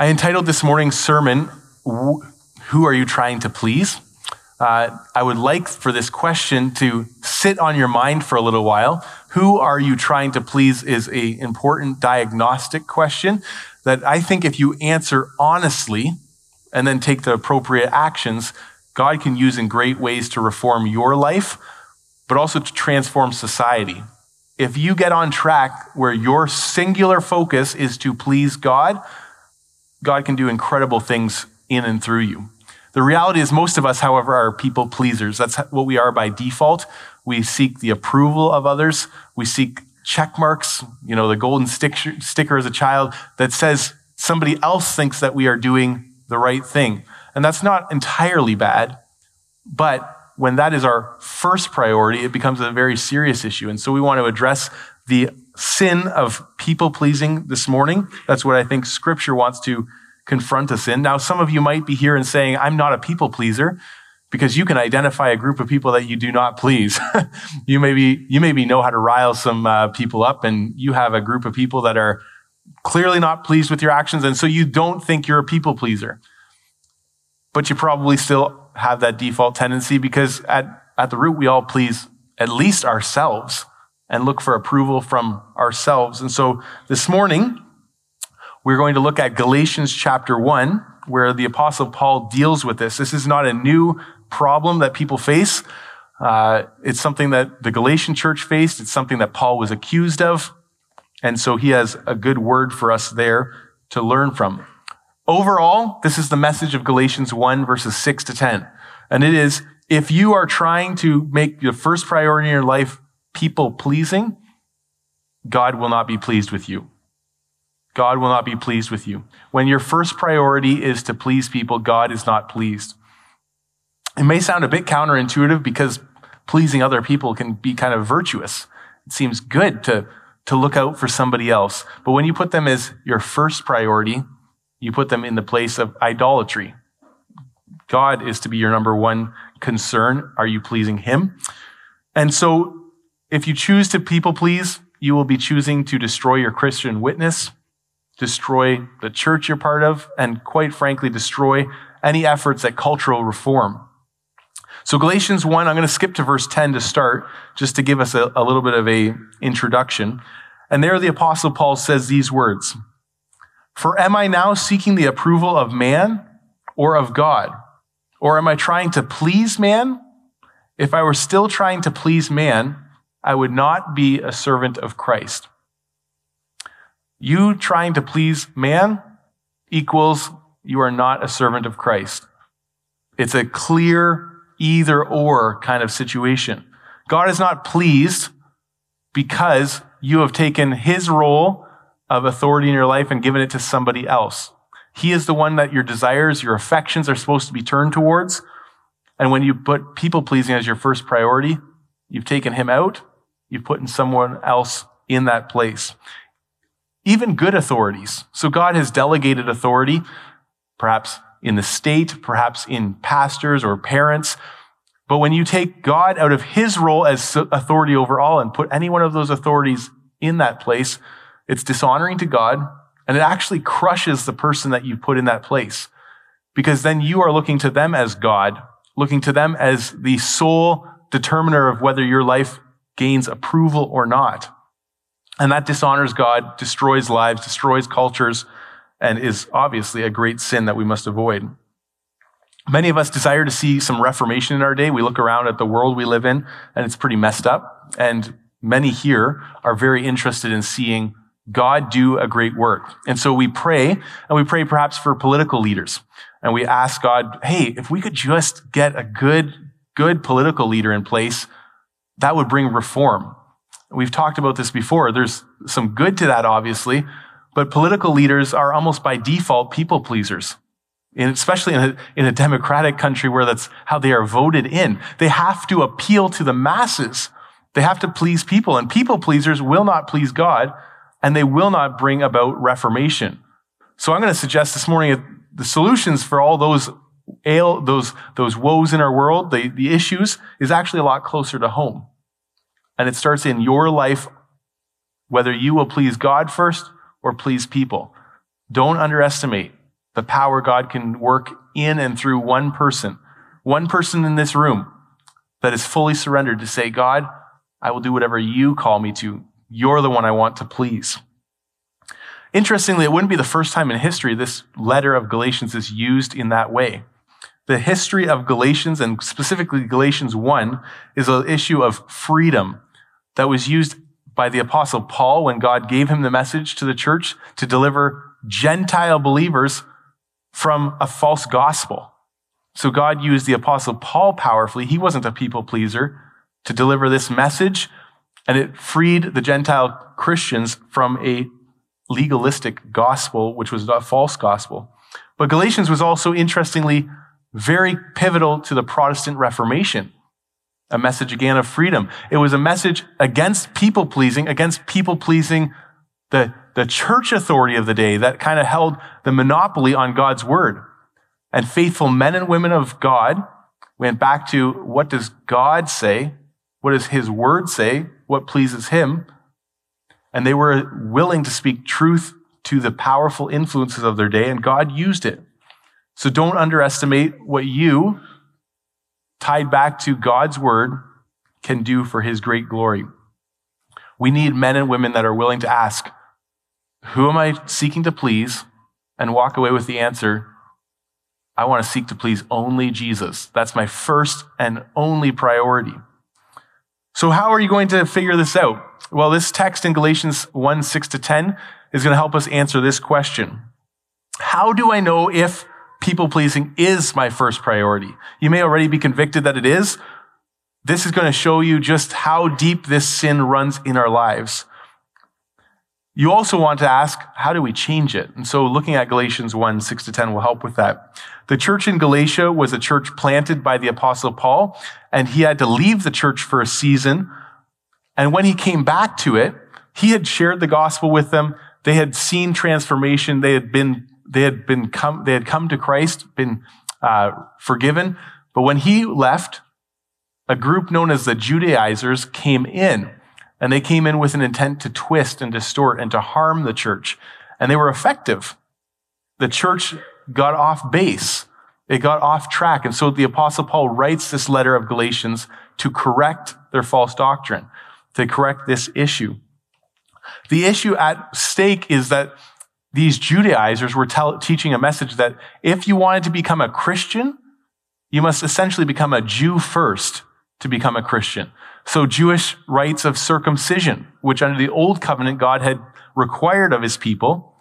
I entitled this morning's sermon, Who Are You Trying to Please? Uh, I would like for this question to sit on your mind for a little while. Who are you trying to please is a important diagnostic question that I think if you answer honestly and then take the appropriate actions, God can use in great ways to reform your life, but also to transform society. If you get on track where your singular focus is to please God, God can do incredible things in and through you. The reality is, most of us, however, are people pleasers. That's what we are by default. We seek the approval of others. We seek check marks, you know, the golden sticker as a child that says somebody else thinks that we are doing the right thing. And that's not entirely bad, but when that is our first priority, it becomes a very serious issue. And so we want to address the sin of people pleasing this morning. That's what I think scripture wants to confront us in. Now, some of you might be here and saying, I'm not a people pleaser because you can identify a group of people that you do not please. you maybe, you maybe know how to rile some uh, people up and you have a group of people that are clearly not pleased with your actions. And so you don't think you're a people pleaser, but you probably still have that default tendency because at, at the root, we all please at least ourselves and look for approval from ourselves. And so this morning, we're going to look at Galatians chapter 1, where the Apostle Paul deals with this. This is not a new problem that people face. Uh, it's something that the Galatian church faced. It's something that Paul was accused of. And so he has a good word for us there to learn from. Overall, this is the message of Galatians 1, verses 6 to 10. And it is if you are trying to make the first priority in your life people pleasing, God will not be pleased with you. God will not be pleased with you. When your first priority is to please people, God is not pleased. It may sound a bit counterintuitive because pleasing other people can be kind of virtuous. It seems good to, to look out for somebody else. But when you put them as your first priority, you put them in the place of idolatry. God is to be your number one concern. Are you pleasing Him? And so if you choose to people please, you will be choosing to destroy your Christian witness, destroy the church you're part of, and quite frankly, destroy any efforts at cultural reform. So Galatians 1, I'm going to skip to verse 10 to start, just to give us a, a little bit of a introduction. And there the apostle Paul says these words, For am I now seeking the approval of man or of God? Or am I trying to please man? If I were still trying to please man, I would not be a servant of Christ. You trying to please man equals you are not a servant of Christ. It's a clear either or kind of situation. God is not pleased because you have taken his role of authority in your life and given it to somebody else. He is the one that your desires, your affections are supposed to be turned towards. And when you put people pleasing as your first priority, you've taken him out You've put in someone else in that place. Even good authorities. So God has delegated authority, perhaps in the state, perhaps in pastors or parents. But when you take God out of his role as authority over all and put any one of those authorities in that place, it's dishonoring to God and it actually crushes the person that you put in that place. Because then you are looking to them as God, looking to them as the sole determiner of whether your life gains approval or not. And that dishonors God, destroys lives, destroys cultures, and is obviously a great sin that we must avoid. Many of us desire to see some reformation in our day. We look around at the world we live in, and it's pretty messed up. And many here are very interested in seeing God do a great work. And so we pray, and we pray perhaps for political leaders. And we ask God, hey, if we could just get a good, good political leader in place that would bring reform. We've talked about this before. There's some good to that, obviously, but political leaders are almost by default people pleasers. And especially in a, in a democratic country where that's how they are voted in. They have to appeal to the masses. They have to please people and people pleasers will not please God and they will not bring about reformation. So I'm going to suggest this morning the solutions for all those ail, those, those woes in our world, the, the issues, is actually a lot closer to home. And it starts in your life, whether you will please God first or please people. Don't underestimate the power God can work in and through one person, one person in this room that is fully surrendered to say, God, I will do whatever you call me to. You're the one I want to please. Interestingly, it wouldn't be the first time in history this letter of Galatians is used in that way. The history of Galatians, and specifically Galatians 1, is an issue of freedom that was used by the apostle Paul when God gave him the message to the church to deliver Gentile believers from a false gospel. So God used the apostle Paul powerfully. He wasn't a people pleaser to deliver this message, and it freed the Gentile Christians from a legalistic gospel, which was a false gospel. But Galatians was also interestingly very pivotal to the Protestant Reformation. A message again of freedom. It was a message against people pleasing, against people pleasing the, the church authority of the day that kind of held the monopoly on God's word. And faithful men and women of God went back to what does God say? What does his word say? What pleases him? And they were willing to speak truth to the powerful influences of their day, and God used it. So don't underestimate what you, tied back to God's word, can do for his great glory. We need men and women that are willing to ask, Who am I seeking to please? and walk away with the answer, I want to seek to please only Jesus. That's my first and only priority. So, how are you going to figure this out? Well, this text in Galatians 1 6 to 10 is going to help us answer this question How do I know if people pleasing is my first priority? You may already be convicted that it is. This is going to show you just how deep this sin runs in our lives. You also want to ask, how do we change it? And so looking at Galatians 1, 6 to 10 will help with that. The church in Galatia was a church planted by the apostle Paul, and he had to leave the church for a season. And when he came back to it, he had shared the gospel with them. They had seen transformation. They had been, they had been come, they had come to Christ, been uh, forgiven. But when he left, a group known as the Judaizers came in and they came in with an intent to twist and distort and to harm the church. And they were effective. The church got off base. It got off track. And so the apostle Paul writes this letter of Galatians to correct their false doctrine, to correct this issue. The issue at stake is that these Judaizers were tell, teaching a message that if you wanted to become a Christian, you must essentially become a Jew first to become a Christian. So Jewish rites of circumcision, which under the old covenant God had required of his people,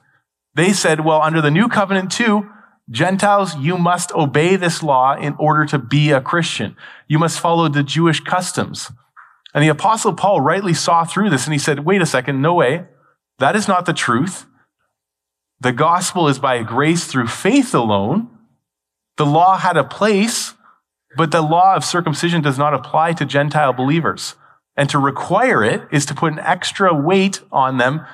they said, well, under the new covenant too, Gentiles, you must obey this law in order to be a Christian. You must follow the Jewish customs. And the apostle Paul rightly saw through this and he said, wait a second, no way. That is not the truth. The gospel is by grace through faith alone. The law had a place, but the law of circumcision does not apply to Gentile believers. And to require it is to put an extra weight on them,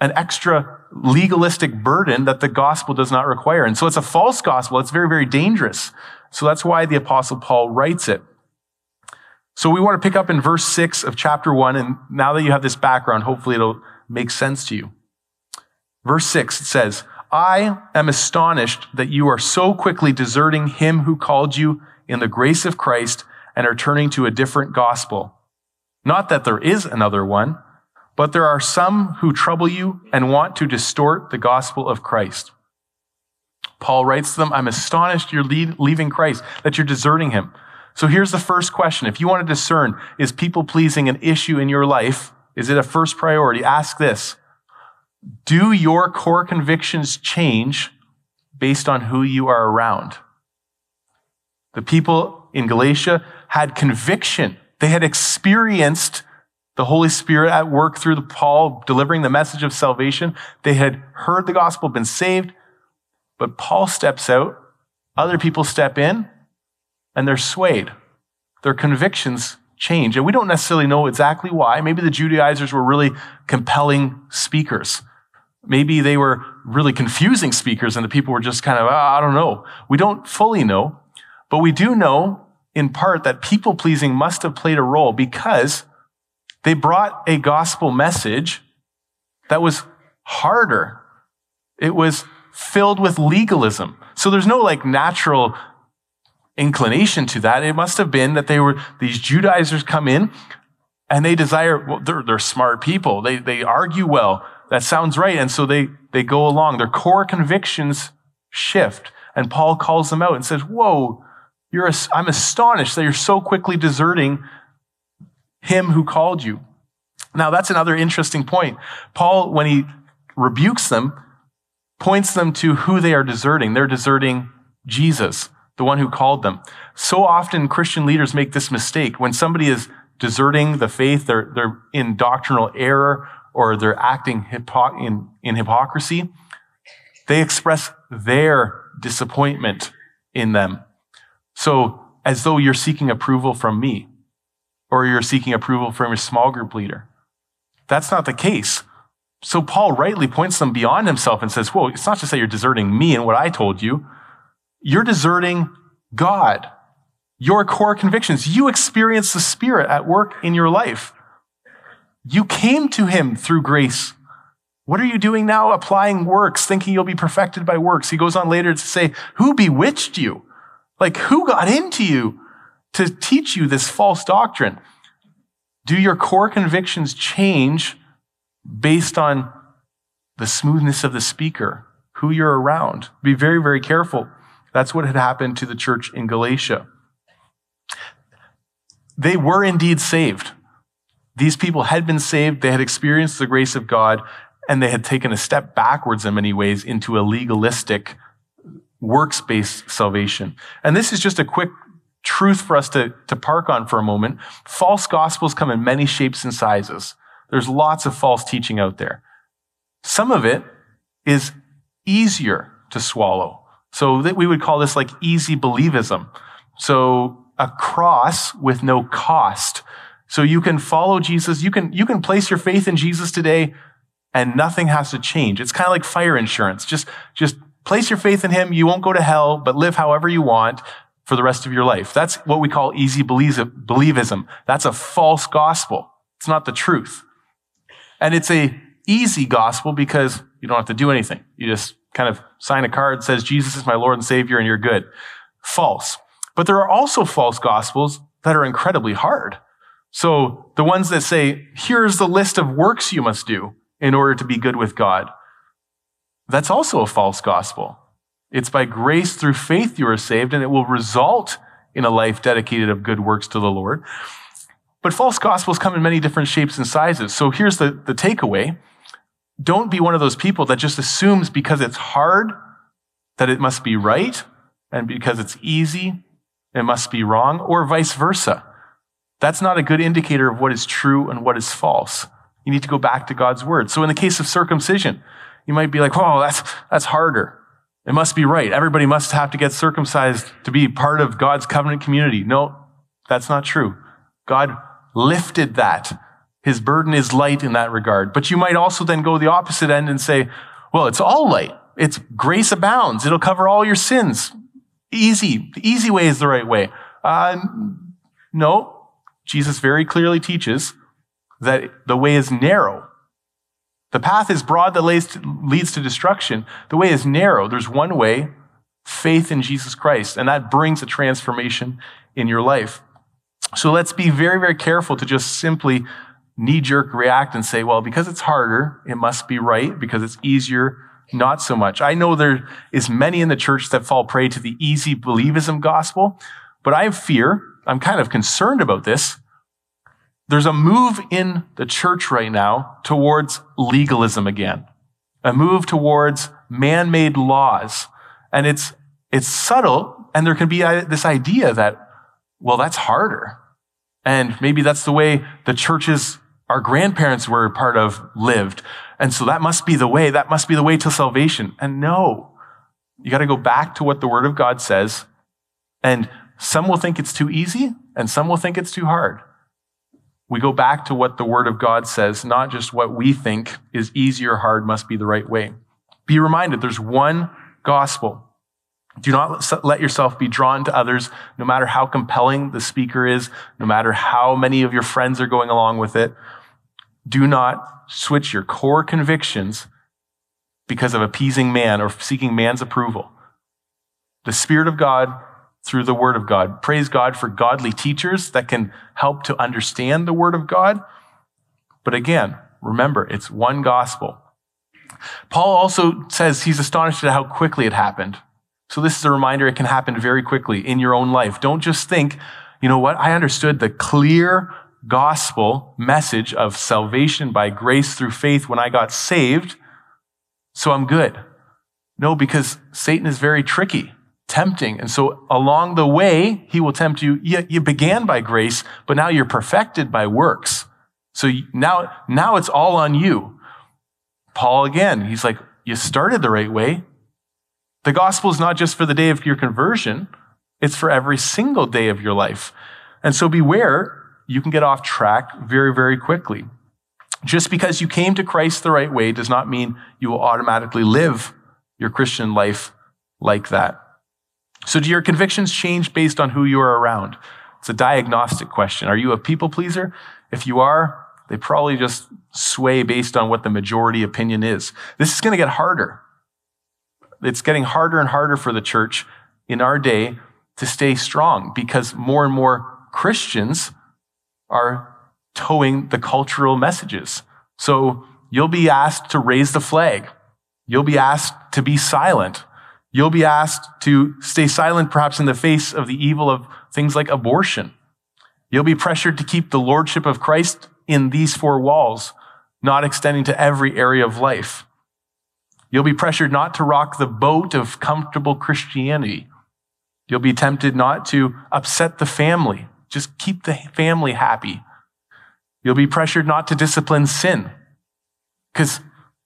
an extra legalistic burden that the gospel does not require. And so it's a false gospel. It's very, very dangerous. So that's why the apostle Paul writes it. So we want to pick up in verse six of chapter one. And now that you have this background, hopefully it'll make sense to you. Verse six, it says, I am astonished that you are so quickly deserting him who called you in the grace of Christ and are turning to a different gospel. Not that there is another one, but there are some who trouble you and want to distort the gospel of Christ. Paul writes to them, I'm astonished you're leaving Christ, that you're deserting him. So here's the first question. If you want to discern, is people pleasing an issue in your life? Is it a first priority? Ask this. Do your core convictions change based on who you are around? The people in Galatia had conviction. They had experienced the Holy Spirit at work through the Paul delivering the message of salvation. They had heard the gospel, been saved, but Paul steps out, other people step in, and they're swayed. Their convictions change. And we don't necessarily know exactly why. Maybe the Judaizers were really compelling speakers. Maybe they were really confusing speakers and the people were just kind of, oh, I don't know. We don't fully know. But we do know in part that people pleasing must have played a role because they brought a gospel message that was harder. It was filled with legalism. So there's no like natural inclination to that. It must have been that they were, these Judaizers come in and they desire, well, they're, they're smart people. They, they argue well. That sounds right. And so they, they go along. Their core convictions shift. And Paul calls them out and says, whoa, you're, a, I'm astonished that you're so quickly deserting him who called you. Now, that's another interesting point. Paul, when he rebukes them, points them to who they are deserting. They're deserting Jesus, the one who called them. So often Christian leaders make this mistake. When somebody is deserting the faith, they're, they're in doctrinal error, or they're acting hypo- in, in hypocrisy, they express their disappointment in them. So, as though you're seeking approval from me, or you're seeking approval from your small group leader. That's not the case. So Paul rightly points them beyond himself and says, Whoa, it's not just that you're deserting me and what I told you. You're deserting God, your core convictions. You experience the Spirit at work in your life. You came to him through grace. What are you doing now? Applying works, thinking you'll be perfected by works. He goes on later to say, Who bewitched you? Like, who got into you to teach you this false doctrine? Do your core convictions change based on the smoothness of the speaker, who you're around? Be very, very careful. That's what had happened to the church in Galatia. They were indeed saved. These people had been saved. They had experienced the grace of God and they had taken a step backwards in many ways into a legalistic works based salvation. And this is just a quick truth for us to, to park on for a moment. False gospels come in many shapes and sizes. There's lots of false teaching out there. Some of it is easier to swallow. So that we would call this like easy believism. So a cross with no cost. So you can follow Jesus. You can, you can place your faith in Jesus today and nothing has to change. It's kind of like fire insurance. Just, just place your faith in him. You won't go to hell, but live however you want for the rest of your life. That's what we call easy believism. That's a false gospel. It's not the truth. And it's a easy gospel because you don't have to do anything. You just kind of sign a card that says, Jesus is my Lord and Savior, and you're good. False. But there are also false gospels that are incredibly hard. So the ones that say, here's the list of works you must do in order to be good with God. That's also a false gospel. It's by grace through faith you are saved, and it will result in a life dedicated of good works to the Lord. But false gospels come in many different shapes and sizes. So here's the, the takeaway. Don't be one of those people that just assumes because it's hard that it must be right, and because it's easy, it must be wrong, or vice versa. That's not a good indicator of what is true and what is false. You need to go back to God's word. So in the case of circumcision, you might be like, oh, that's, that's harder. It must be right. Everybody must have to get circumcised to be part of God's covenant community. No, that's not true. God lifted that. His burden is light in that regard. But you might also then go the opposite end and say, well, it's all light. It's grace abounds. It'll cover all your sins. Easy. The easy way is the right way. Uh, no, Jesus very clearly teaches that the way is narrow the path is broad that leads to destruction. The way is narrow. There's one way, faith in Jesus Christ, and that brings a transformation in your life. So let's be very, very careful to just simply knee jerk react and say, well, because it's harder, it must be right. Because it's easier, not so much. I know there is many in the church that fall prey to the easy believism gospel, but I have fear, I'm kind of concerned about this there's a move in the church right now towards legalism again, a move towards man made laws. And it's, it's subtle, and there can be uh, this idea that, well, that's harder. And maybe that's the way the churches our grandparents were part of lived. And so that must be the way, that must be the way to salvation. And no, you got to go back to what the word of God says. And some will think it's too easy, and some will think it's too hard. We go back to what the Word of God says, not just what we think is easy or hard must be the right way. Be reminded there's one gospel. Do not let yourself be drawn to others, no matter how compelling the speaker is, no matter how many of your friends are going along with it. Do not switch your core convictions because of appeasing man or seeking man's approval. The Spirit of God through the Word of God. Praise God for godly teachers that can help to understand the Word of God. But again, remember, it's one gospel. Paul also says he's astonished at how quickly it happened. So this is a reminder it can happen very quickly in your own life. Don't just think, you know what? I understood the clear gospel message of salvation by grace through faith when I got saved, so I'm good. No, because Satan is very tricky, tempting. And so along the way, he will tempt you. You, you began by grace, but now you're perfected by works. So now, now it's all on you. Paul again, he's like, you started the right way. The gospel is not just for the day of your conversion. It's for every single day of your life. And so beware you can get off track very, very quickly. Just because you came to Christ the right way does not mean you will automatically live your Christian life like that. So, do your convictions change based on who you are around? It's a diagnostic question. Are you a people pleaser? If you are, they probably just sway based on what the majority opinion is. This is going to get harder. It's getting harder and harder for the church in our day to stay strong because more and more Christians are towing the cultural messages. So you'll be asked to raise the flag. You'll be asked to be silent. You'll be asked to stay silent, perhaps in the face of the evil of things like abortion. You'll be pressured to keep the lordship of Christ in these four walls, not extending to every area of life. You'll be pressured not to rock the boat of comfortable Christianity. You'll be tempted not to upset the family just keep the family happy. You'll be pressured not to discipline sin because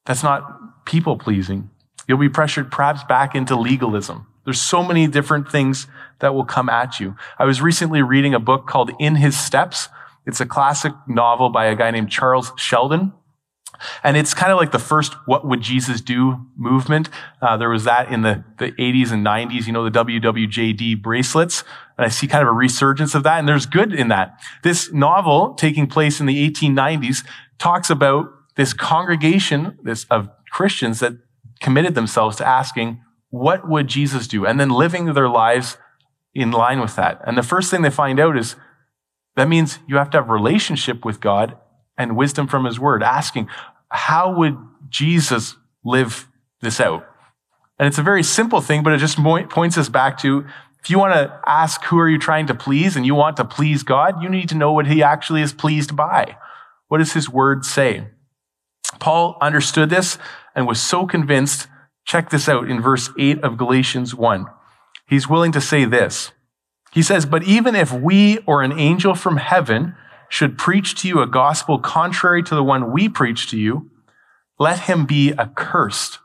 that's not people pleasing. You'll be pressured perhaps back into legalism. There's so many different things that will come at you. I was recently reading a book called In His Steps. It's a classic novel by a guy named Charles Sheldon. And it's kind of like the first What Would Jesus Do movement. Uh, there was that in the, the 80s and 90s, you know, the WWJD bracelets. And I see kind of a resurgence of that. And there's good in that. This novel taking place in the 1890s talks about this congregation this, of Christians that committed themselves to asking, what would Jesus do? And then living their lives in line with that. And the first thing they find out is that means you have to have relationship with God and wisdom from his word, asking, how would Jesus live this out? And it's a very simple thing, but it just points us back to if you want to ask who are you trying to please and you want to please God, you need to know what he actually is pleased by. What does his word say? Paul understood this and was so convinced. Check this out in verse 8 of Galatians 1. He's willing to say this. He says, But even if we or an angel from heaven should preach to you a gospel contrary to the one we preach to you, let him be accursed.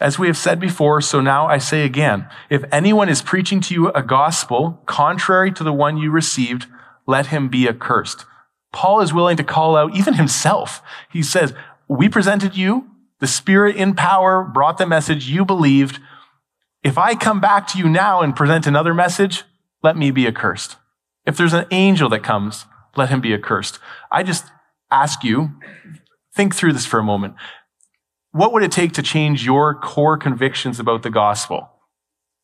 As we have said before, so now I say again, if anyone is preaching to you a gospel contrary to the one you received, let him be accursed. Paul is willing to call out even himself. He says, we presented you, the spirit in power brought the message you believed. If I come back to you now and present another message, let me be accursed. If there's an angel that comes, let him be accursed. I just ask you, think through this for a moment. What would it take to change your core convictions about the gospel?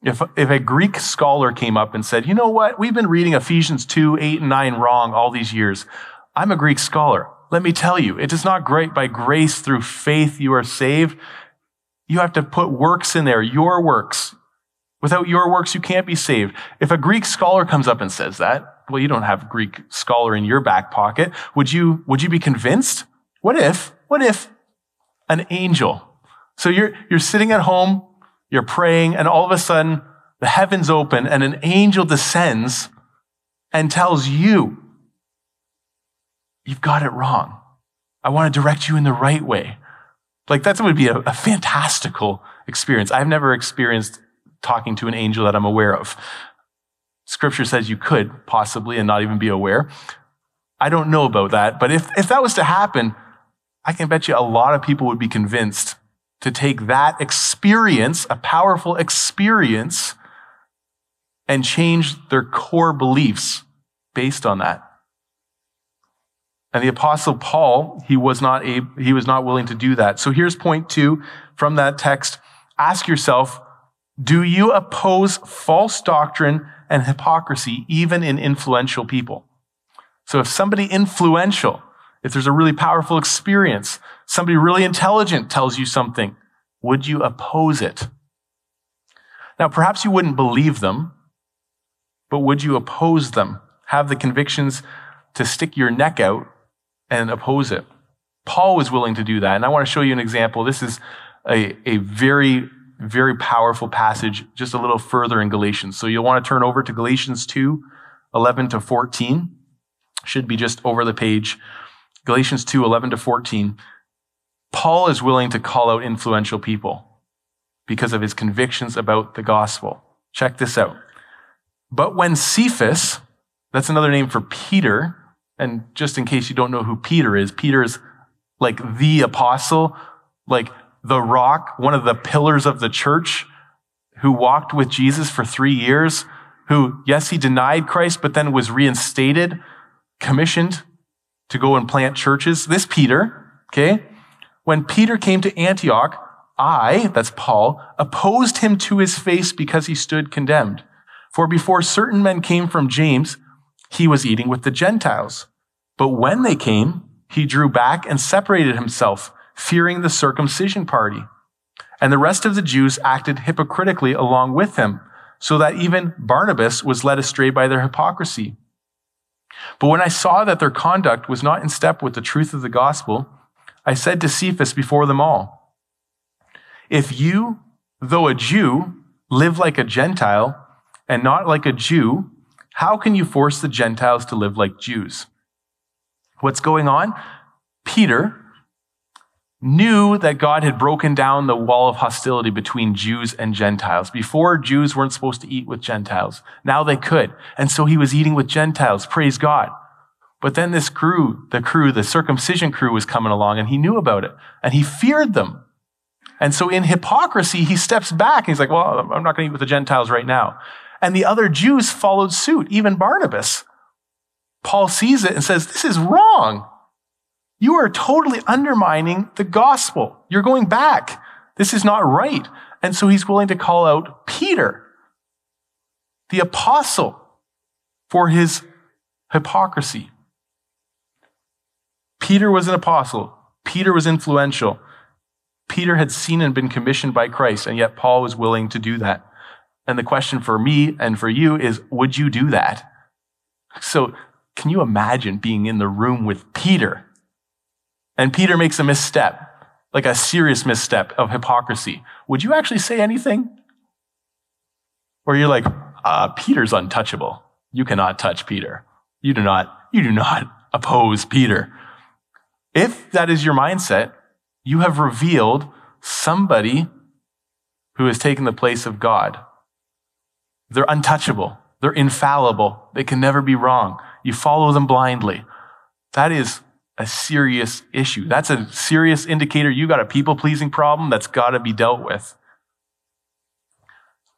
If, if a Greek scholar came up and said, you know what? We've been reading Ephesians 2, 8, and 9 wrong all these years. I'm a Greek scholar. Let me tell you, it is not great by grace through faith you are saved. You have to put works in there, your works. Without your works, you can't be saved. If a Greek scholar comes up and says that, well, you don't have a Greek scholar in your back pocket. Would you, would you be convinced? What if, what if an angel? So you're, you're sitting at home, you're praying, and all of a sudden the heavens open and an angel descends and tells you, you've got it wrong. I want to direct you in the right way. Like that would be a, a fantastical experience. I've never experienced talking to an angel that I'm aware of. Scripture says you could possibly and not even be aware. I don't know about that, but if, if that was to happen, I can bet you a lot of people would be convinced to take that experience, a powerful experience, and change their core beliefs based on that. And the apostle Paul, he was not able, he was not willing to do that. So here's point two from that text. Ask yourself, do you oppose false doctrine and hypocrisy even in influential people? So if somebody influential, if there's a really powerful experience, somebody really intelligent tells you something, would you oppose it? Now, perhaps you wouldn't believe them, but would you oppose them? Have the convictions to stick your neck out and oppose it? Paul was willing to do that. And I want to show you an example. This is a, a very, very powerful passage just a little further in Galatians. So you'll want to turn over to Galatians 2, 11 to 14. Should be just over the page. Galatians 2, 11 to 14. Paul is willing to call out influential people because of his convictions about the gospel. Check this out. But when Cephas, that's another name for Peter, and just in case you don't know who Peter is, Peter is like the apostle, like the rock, one of the pillars of the church, who walked with Jesus for three years, who, yes, he denied Christ, but then was reinstated, commissioned to go and plant churches. This Peter, okay? When Peter came to Antioch, I, that's Paul, opposed him to his face because he stood condemned. For before certain men came from James, he was eating with the Gentiles. But when they came, he drew back and separated himself, fearing the circumcision party. And the rest of the Jews acted hypocritically along with him, so that even Barnabas was led astray by their hypocrisy. But when I saw that their conduct was not in step with the truth of the gospel, I said to Cephas before them all, if you, though a Jew, live like a Gentile and not like a Jew, how can you force the Gentiles to live like Jews? What's going on? Peter knew that God had broken down the wall of hostility between Jews and Gentiles. Before, Jews weren't supposed to eat with Gentiles. Now they could. And so he was eating with Gentiles. Praise God. But then this crew, the crew, the circumcision crew was coming along and he knew about it and he feared them. And so in hypocrisy, he steps back. And he's like, well, I'm not going to eat with the Gentiles right now. And the other Jews followed suit, even Barnabas. Paul sees it and says, this is wrong. You are totally undermining the gospel. You're going back. This is not right. And so he's willing to call out Peter, the apostle, for his hypocrisy. Peter was an apostle. Peter was influential. Peter had seen and been commissioned by Christ, and yet Paul was willing to do that. And the question for me and for you is would you do that? So, can you imagine being in the room with Peter? And Peter makes a misstep, like a serious misstep of hypocrisy. Would you actually say anything? Or you're like, uh, Peter's untouchable. You cannot touch Peter. You do not, you do not oppose Peter. If that is your mindset, you have revealed somebody who has taken the place of God. They're untouchable. They're infallible. They can never be wrong. You follow them blindly. That is a serious issue. That's a serious indicator you got a people pleasing problem that's got to be dealt with.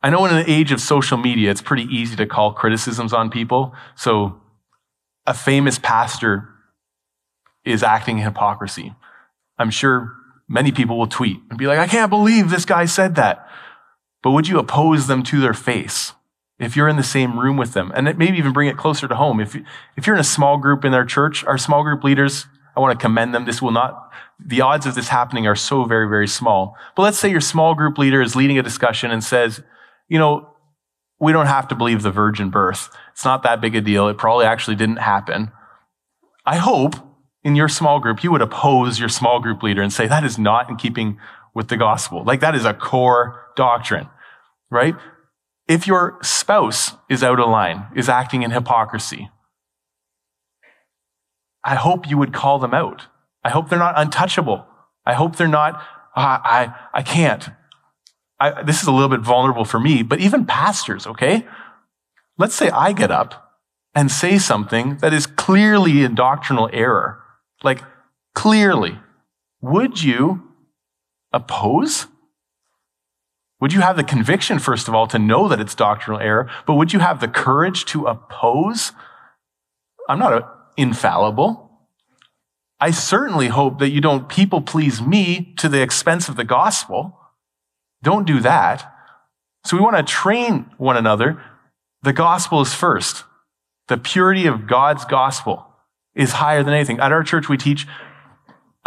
I know in an age of social media, it's pretty easy to call criticisms on people. So a famous pastor is acting in hypocrisy. I'm sure many people will tweet and be like, I can't believe this guy said that. But would you oppose them to their face if you're in the same room with them? And maybe even bring it closer to home. If, if you're in a small group in their church, our small group leaders, I want to commend them. This will not, the odds of this happening are so very, very small. But let's say your small group leader is leading a discussion and says, you know, we don't have to believe the virgin birth. It's not that big a deal. It probably actually didn't happen. I hope in your small group, you would oppose your small group leader and say, that is not in keeping with the gospel. Like that is a core doctrine, right? If your spouse is out of line, is acting in hypocrisy, I hope you would call them out. I hope they're not untouchable. I hope they're not, uh, I, I can't. I, this is a little bit vulnerable for me, but even pastors, okay? Let's say I get up and say something that is clearly in doctrinal error. Like, clearly, would you oppose? Would you have the conviction, first of all, to know that it's doctrinal error, but would you have the courage to oppose? I'm not infallible. I certainly hope that you don't people please me to the expense of the gospel. Don't do that. So we want to train one another. The gospel is first. The purity of God's gospel is higher than anything. At our church, we teach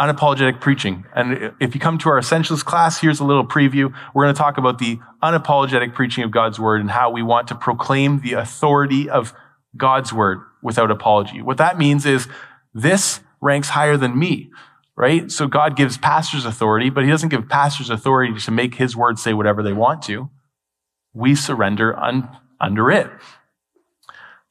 unapologetic preaching. And if you come to our essentials class, here's a little preview. We're going to talk about the unapologetic preaching of God's word and how we want to proclaim the authority of God's word without apology. What that means is this ranks higher than me, right? So God gives pastors authority, but he doesn't give pastors authority to make his word say whatever they want to. We surrender un- under it.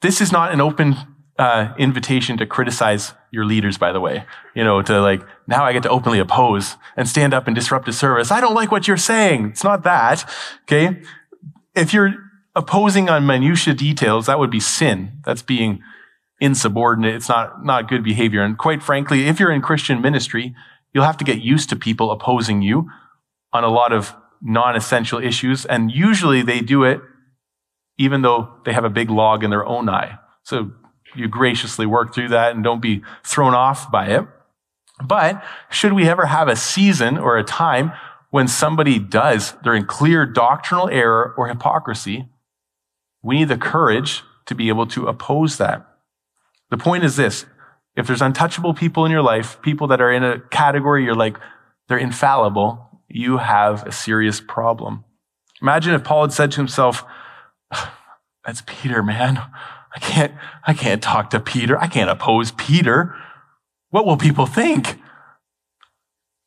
This is not an open uh, invitation to criticize your leaders, by the way. You know, to like, now I get to openly oppose and stand up and disrupt a service. I don't like what you're saying. It's not that. Okay. If you're opposing on minutia details, that would be sin. That's being insubordinate. It's not, not good behavior. And quite frankly, if you're in Christian ministry, you'll have to get used to people opposing you on a lot of non-essential issues. And usually they do it even though they have a big log in their own eye. So you graciously work through that and don't be thrown off by it. But should we ever have a season or a time when somebody does, they're in clear doctrinal error or hypocrisy, we need the courage to be able to oppose that. The point is this. If there's untouchable people in your life, people that are in a category you're like, they're infallible, you have a serious problem. Imagine if Paul had said to himself, that's Peter, man. I can't, I can't talk to Peter. I can't oppose Peter. What will people think?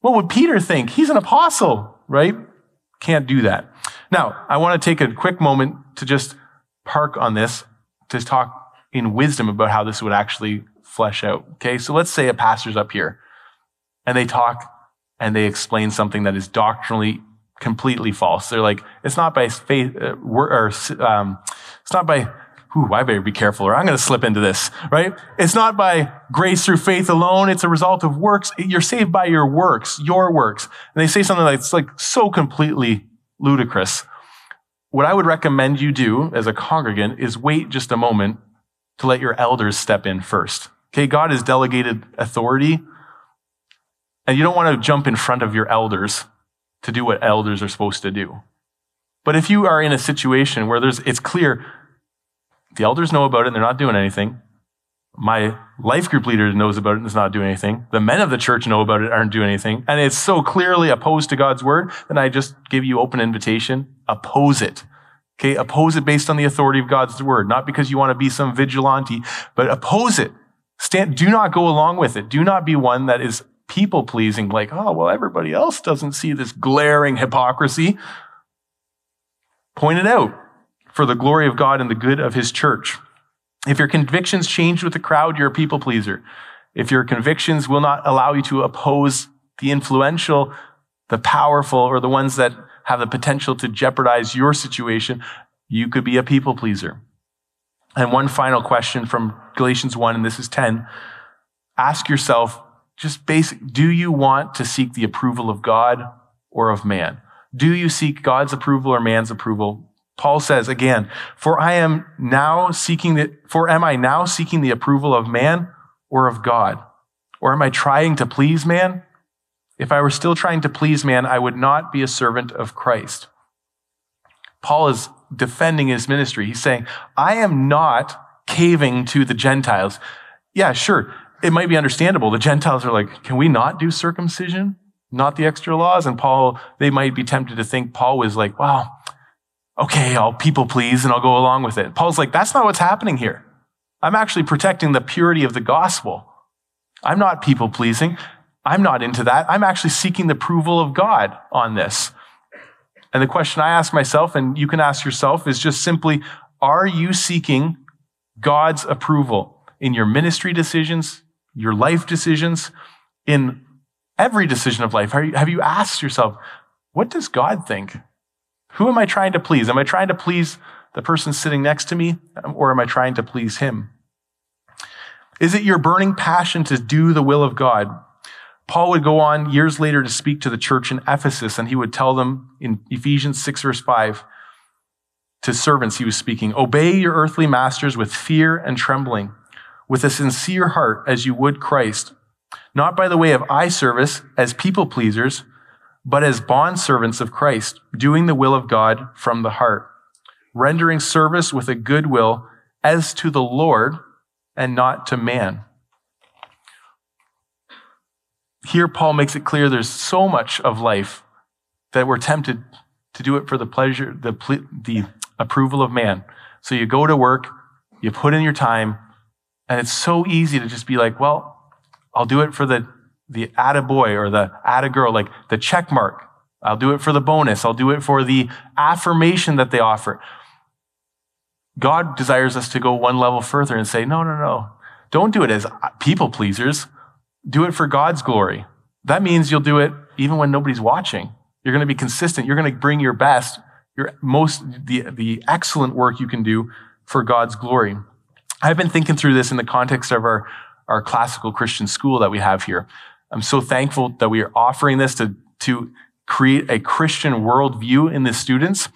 What would Peter think? He's an apostle, right? Can't do that. Now, I want to take a quick moment to just park on this to talk in wisdom about how this would actually flesh out. Okay. So let's say a pastor's up here and they talk and they explain something that is doctrinally completely false. They're like, it's not by faith, uh, or, um, it's not by Ooh, I better be careful or I'm going to slip into this, right? It's not by grace through faith alone. It's a result of works. You're saved by your works, your works. And they say something that's like so completely ludicrous. What I would recommend you do as a congregant is wait just a moment to let your elders step in first. Okay. God has delegated authority and you don't want to jump in front of your elders to do what elders are supposed to do. But if you are in a situation where there's, it's clear the elders know about it and they're not doing anything. My life group leader knows about it and is not doing anything. The men of the church know about it, and aren't doing anything. And it's so clearly opposed to God's word, then I just give you open invitation. Oppose it. Okay. Oppose it based on the authority of God's word, not because you want to be some vigilante, but oppose it. Stand, do not go along with it. Do not be one that is people pleasing, like, oh, well, everybody else doesn't see this glaring hypocrisy. Point it out for the glory of God and the good of his church. If your convictions change with the crowd, you're a people pleaser. If your convictions will not allow you to oppose the influential, the powerful, or the ones that have the potential to jeopardize your situation, you could be a people pleaser. And one final question from Galatians 1, and this is 10. Ask yourself, just basic, do you want to seek the approval of God or of man? Do you seek God's approval or man's approval? Paul says again, for I am now seeking the, for am I now seeking the approval of man or of God? Or am I trying to please man? If I were still trying to please man, I would not be a servant of Christ. Paul is defending his ministry. He's saying, I am not caving to the Gentiles. Yeah, sure. It might be understandable. The Gentiles are like, can we not do circumcision? Not the extra laws? And Paul, they might be tempted to think Paul was like, wow, okay, I'll people please and I'll go along with it. Paul's like, that's not what's happening here. I'm actually protecting the purity of the gospel. I'm not people pleasing. I'm not into that. I'm actually seeking the approval of God on this. And the question I ask myself, and you can ask yourself, is just simply, are you seeking God's approval in your ministry decisions, your life decisions, in every decision of life? Have you asked yourself, what does God think? Who am I trying to please? Am I trying to please the person sitting next to me, or am I trying to please him? Is it your burning passion to do the will of God? Paul would go on years later to speak to the church in Ephesus, and he would tell them in Ephesians 6, verse 5, to servants he was speaking, Obey your earthly masters with fear and trembling, with a sincere heart as you would Christ. not by the way of eye service as people pleasers, but as bondservants of Christ, doing the will of God from the heart, rendering service with a good will as to the Lord and not to man. Here, Paul makes it clear there's so much of life that we're tempted to do it for the pleasure, the, the approval of man. So you go to work, you put in your time, and it's so easy to just be like, well, I'll do it for the, the atta boy or the atta girl, like the check mark. I'll do it for the bonus. I'll do it for the affirmation that they offer. God desires us to go one level further and say, no, no, no. Don't do it as people pleasers. Do it for God's glory. That means you'll do it even when nobody's watching. You're going to be consistent. You're going to bring your best, your most, the, the excellent work you can do for God's glory. I've been thinking through this in the context of our, our classical Christian school that we have here. I'm so thankful that we are offering this to, to create a Christian worldview in the students.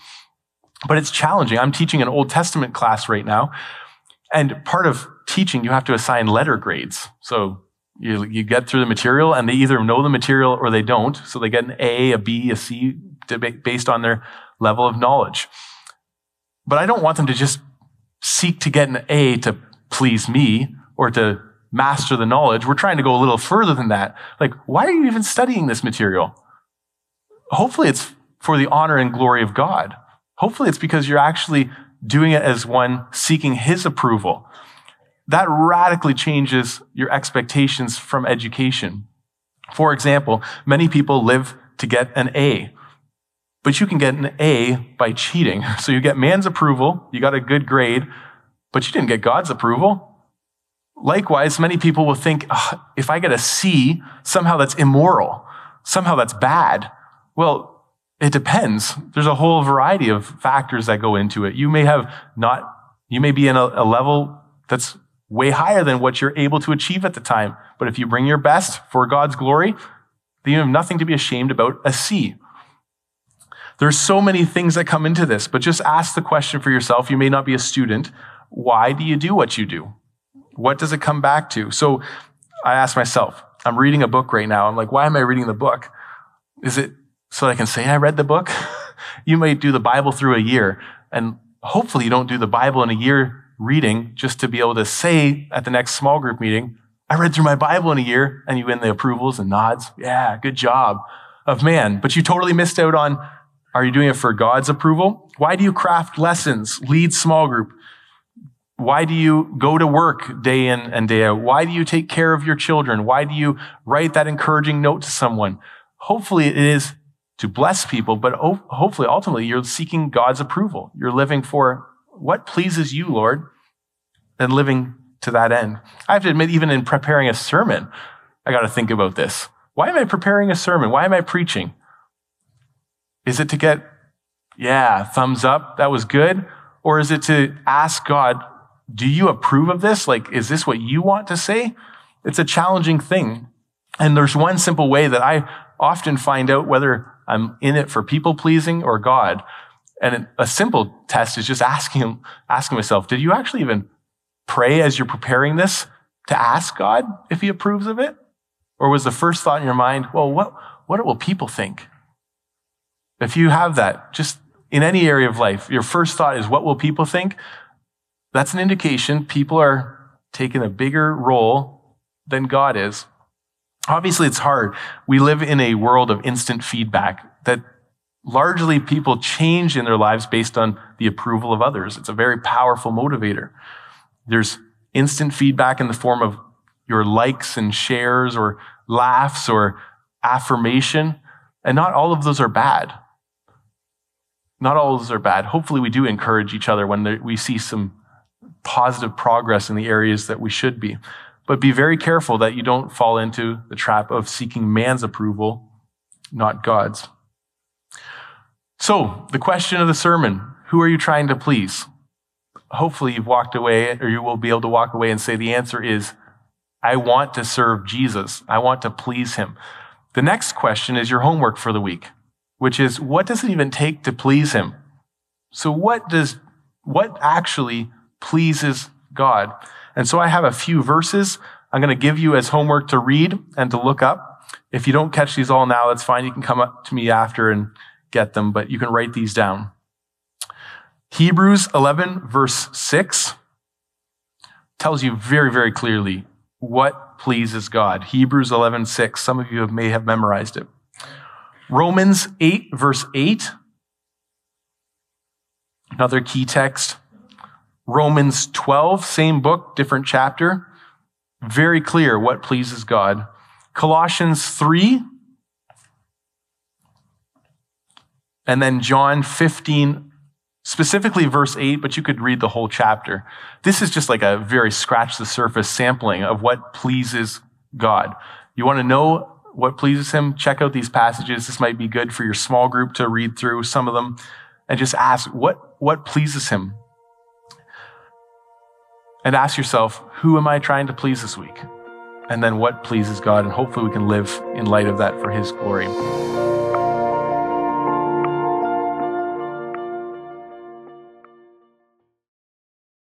But it's challenging. I'm teaching an Old Testament class right now. And part of teaching, you have to assign letter grades. So you, you get through the material and they either know the material or they don't. So they get an A, a B, a C based on their level of knowledge. But I don't want them to just seek to get an A to please me or to master the knowledge. We're trying to go a little further than that. Like, why are you even studying this material? Hopefully it's for the honor and glory of God. Hopefully it's because you're actually doing it as one seeking his approval. That radically changes your expectations from education. For example, many people live to get an A, but you can get an A by cheating. So you get man's approval, you got a good grade, but you didn't get God's approval. Likewise, many people will think, if I get a C, somehow that's immoral. Somehow that's bad. Well, it depends. There's a whole variety of factors that go into it. You may have not, you may be in a, a level that's way higher than what you're able to achieve at the time. But if you bring your best for God's glory, then you have nothing to be ashamed about a C. There's so many things that come into this, but just ask the question for yourself. You may not be a student. Why do you do what you do? What does it come back to? So I ask myself, I'm reading a book right now. I'm like, why am I reading the book? Is it so I can say I read the book? you might do the Bible through a year, and hopefully you don't do the Bible in a year reading just to be able to say at the next small group meeting, I read through my Bible in a year, and you win the approvals and nods. Yeah, good job of man. But you totally missed out on are you doing it for God's approval? Why do you craft lessons, lead small group? Why do you go to work day in and day out? Why do you take care of your children? Why do you write that encouraging note to someone? Hopefully it is to bless people, but hopefully ultimately you're seeking God's approval. You're living for what pleases you, Lord, and living to that end. I have to admit, even in preparing a sermon, I got to think about this. Why am I preparing a sermon? Why am I preaching? Is it to get, yeah, thumbs up, that was good? Or is it to ask God, do you approve of this? Like, is this what you want to say? It's a challenging thing. And there's one simple way that I often find out whether I'm in it for people pleasing or God. And a simple test is just asking, asking myself, did you actually even pray as you're preparing this to ask God if he approves of it? Or was the first thought in your mind, well, what, what will people think? If you have that, just in any area of life, your first thought is, what will people think? That's an indication people are taking a bigger role than God is. Obviously, it's hard. We live in a world of instant feedback that largely people change in their lives based on the approval of others. It's a very powerful motivator. There's instant feedback in the form of your likes and shares or laughs or affirmation. And not all of those are bad. Not all of those are bad. Hopefully, we do encourage each other when we see some positive progress in the areas that we should be. But be very careful that you don't fall into the trap of seeking man's approval, not God's. So, the question of the sermon who are you trying to please? Hopefully, you've walked away, or you will be able to walk away and say the answer is I want to serve Jesus. I want to please him. The next question is your homework for the week, which is what does it even take to please him? So, what does, what actually pleases God. And so I have a few verses I'm going to give you as homework to read and to look up. If you don't catch these all now, that's fine. You can come up to me after and get them, but you can write these down. Hebrews 11, verse 6 tells you very, very clearly what pleases God. Hebrews 11, 6. Some of you may have memorized it. Romans 8, verse 8. Another key text. Romans 12, same book, different chapter. Very clear what pleases God. Colossians 3. And then John 15, specifically verse 8, but you could read the whole chapter. This is just like a very scratch the surface sampling of what pleases God. You want to know what pleases him? Check out these passages. This might be good for your small group to read through some of them and just ask what, what pleases him? And ask yourself, who am I trying to please this week? And then what pleases God? And hopefully we can live in light of that for his glory.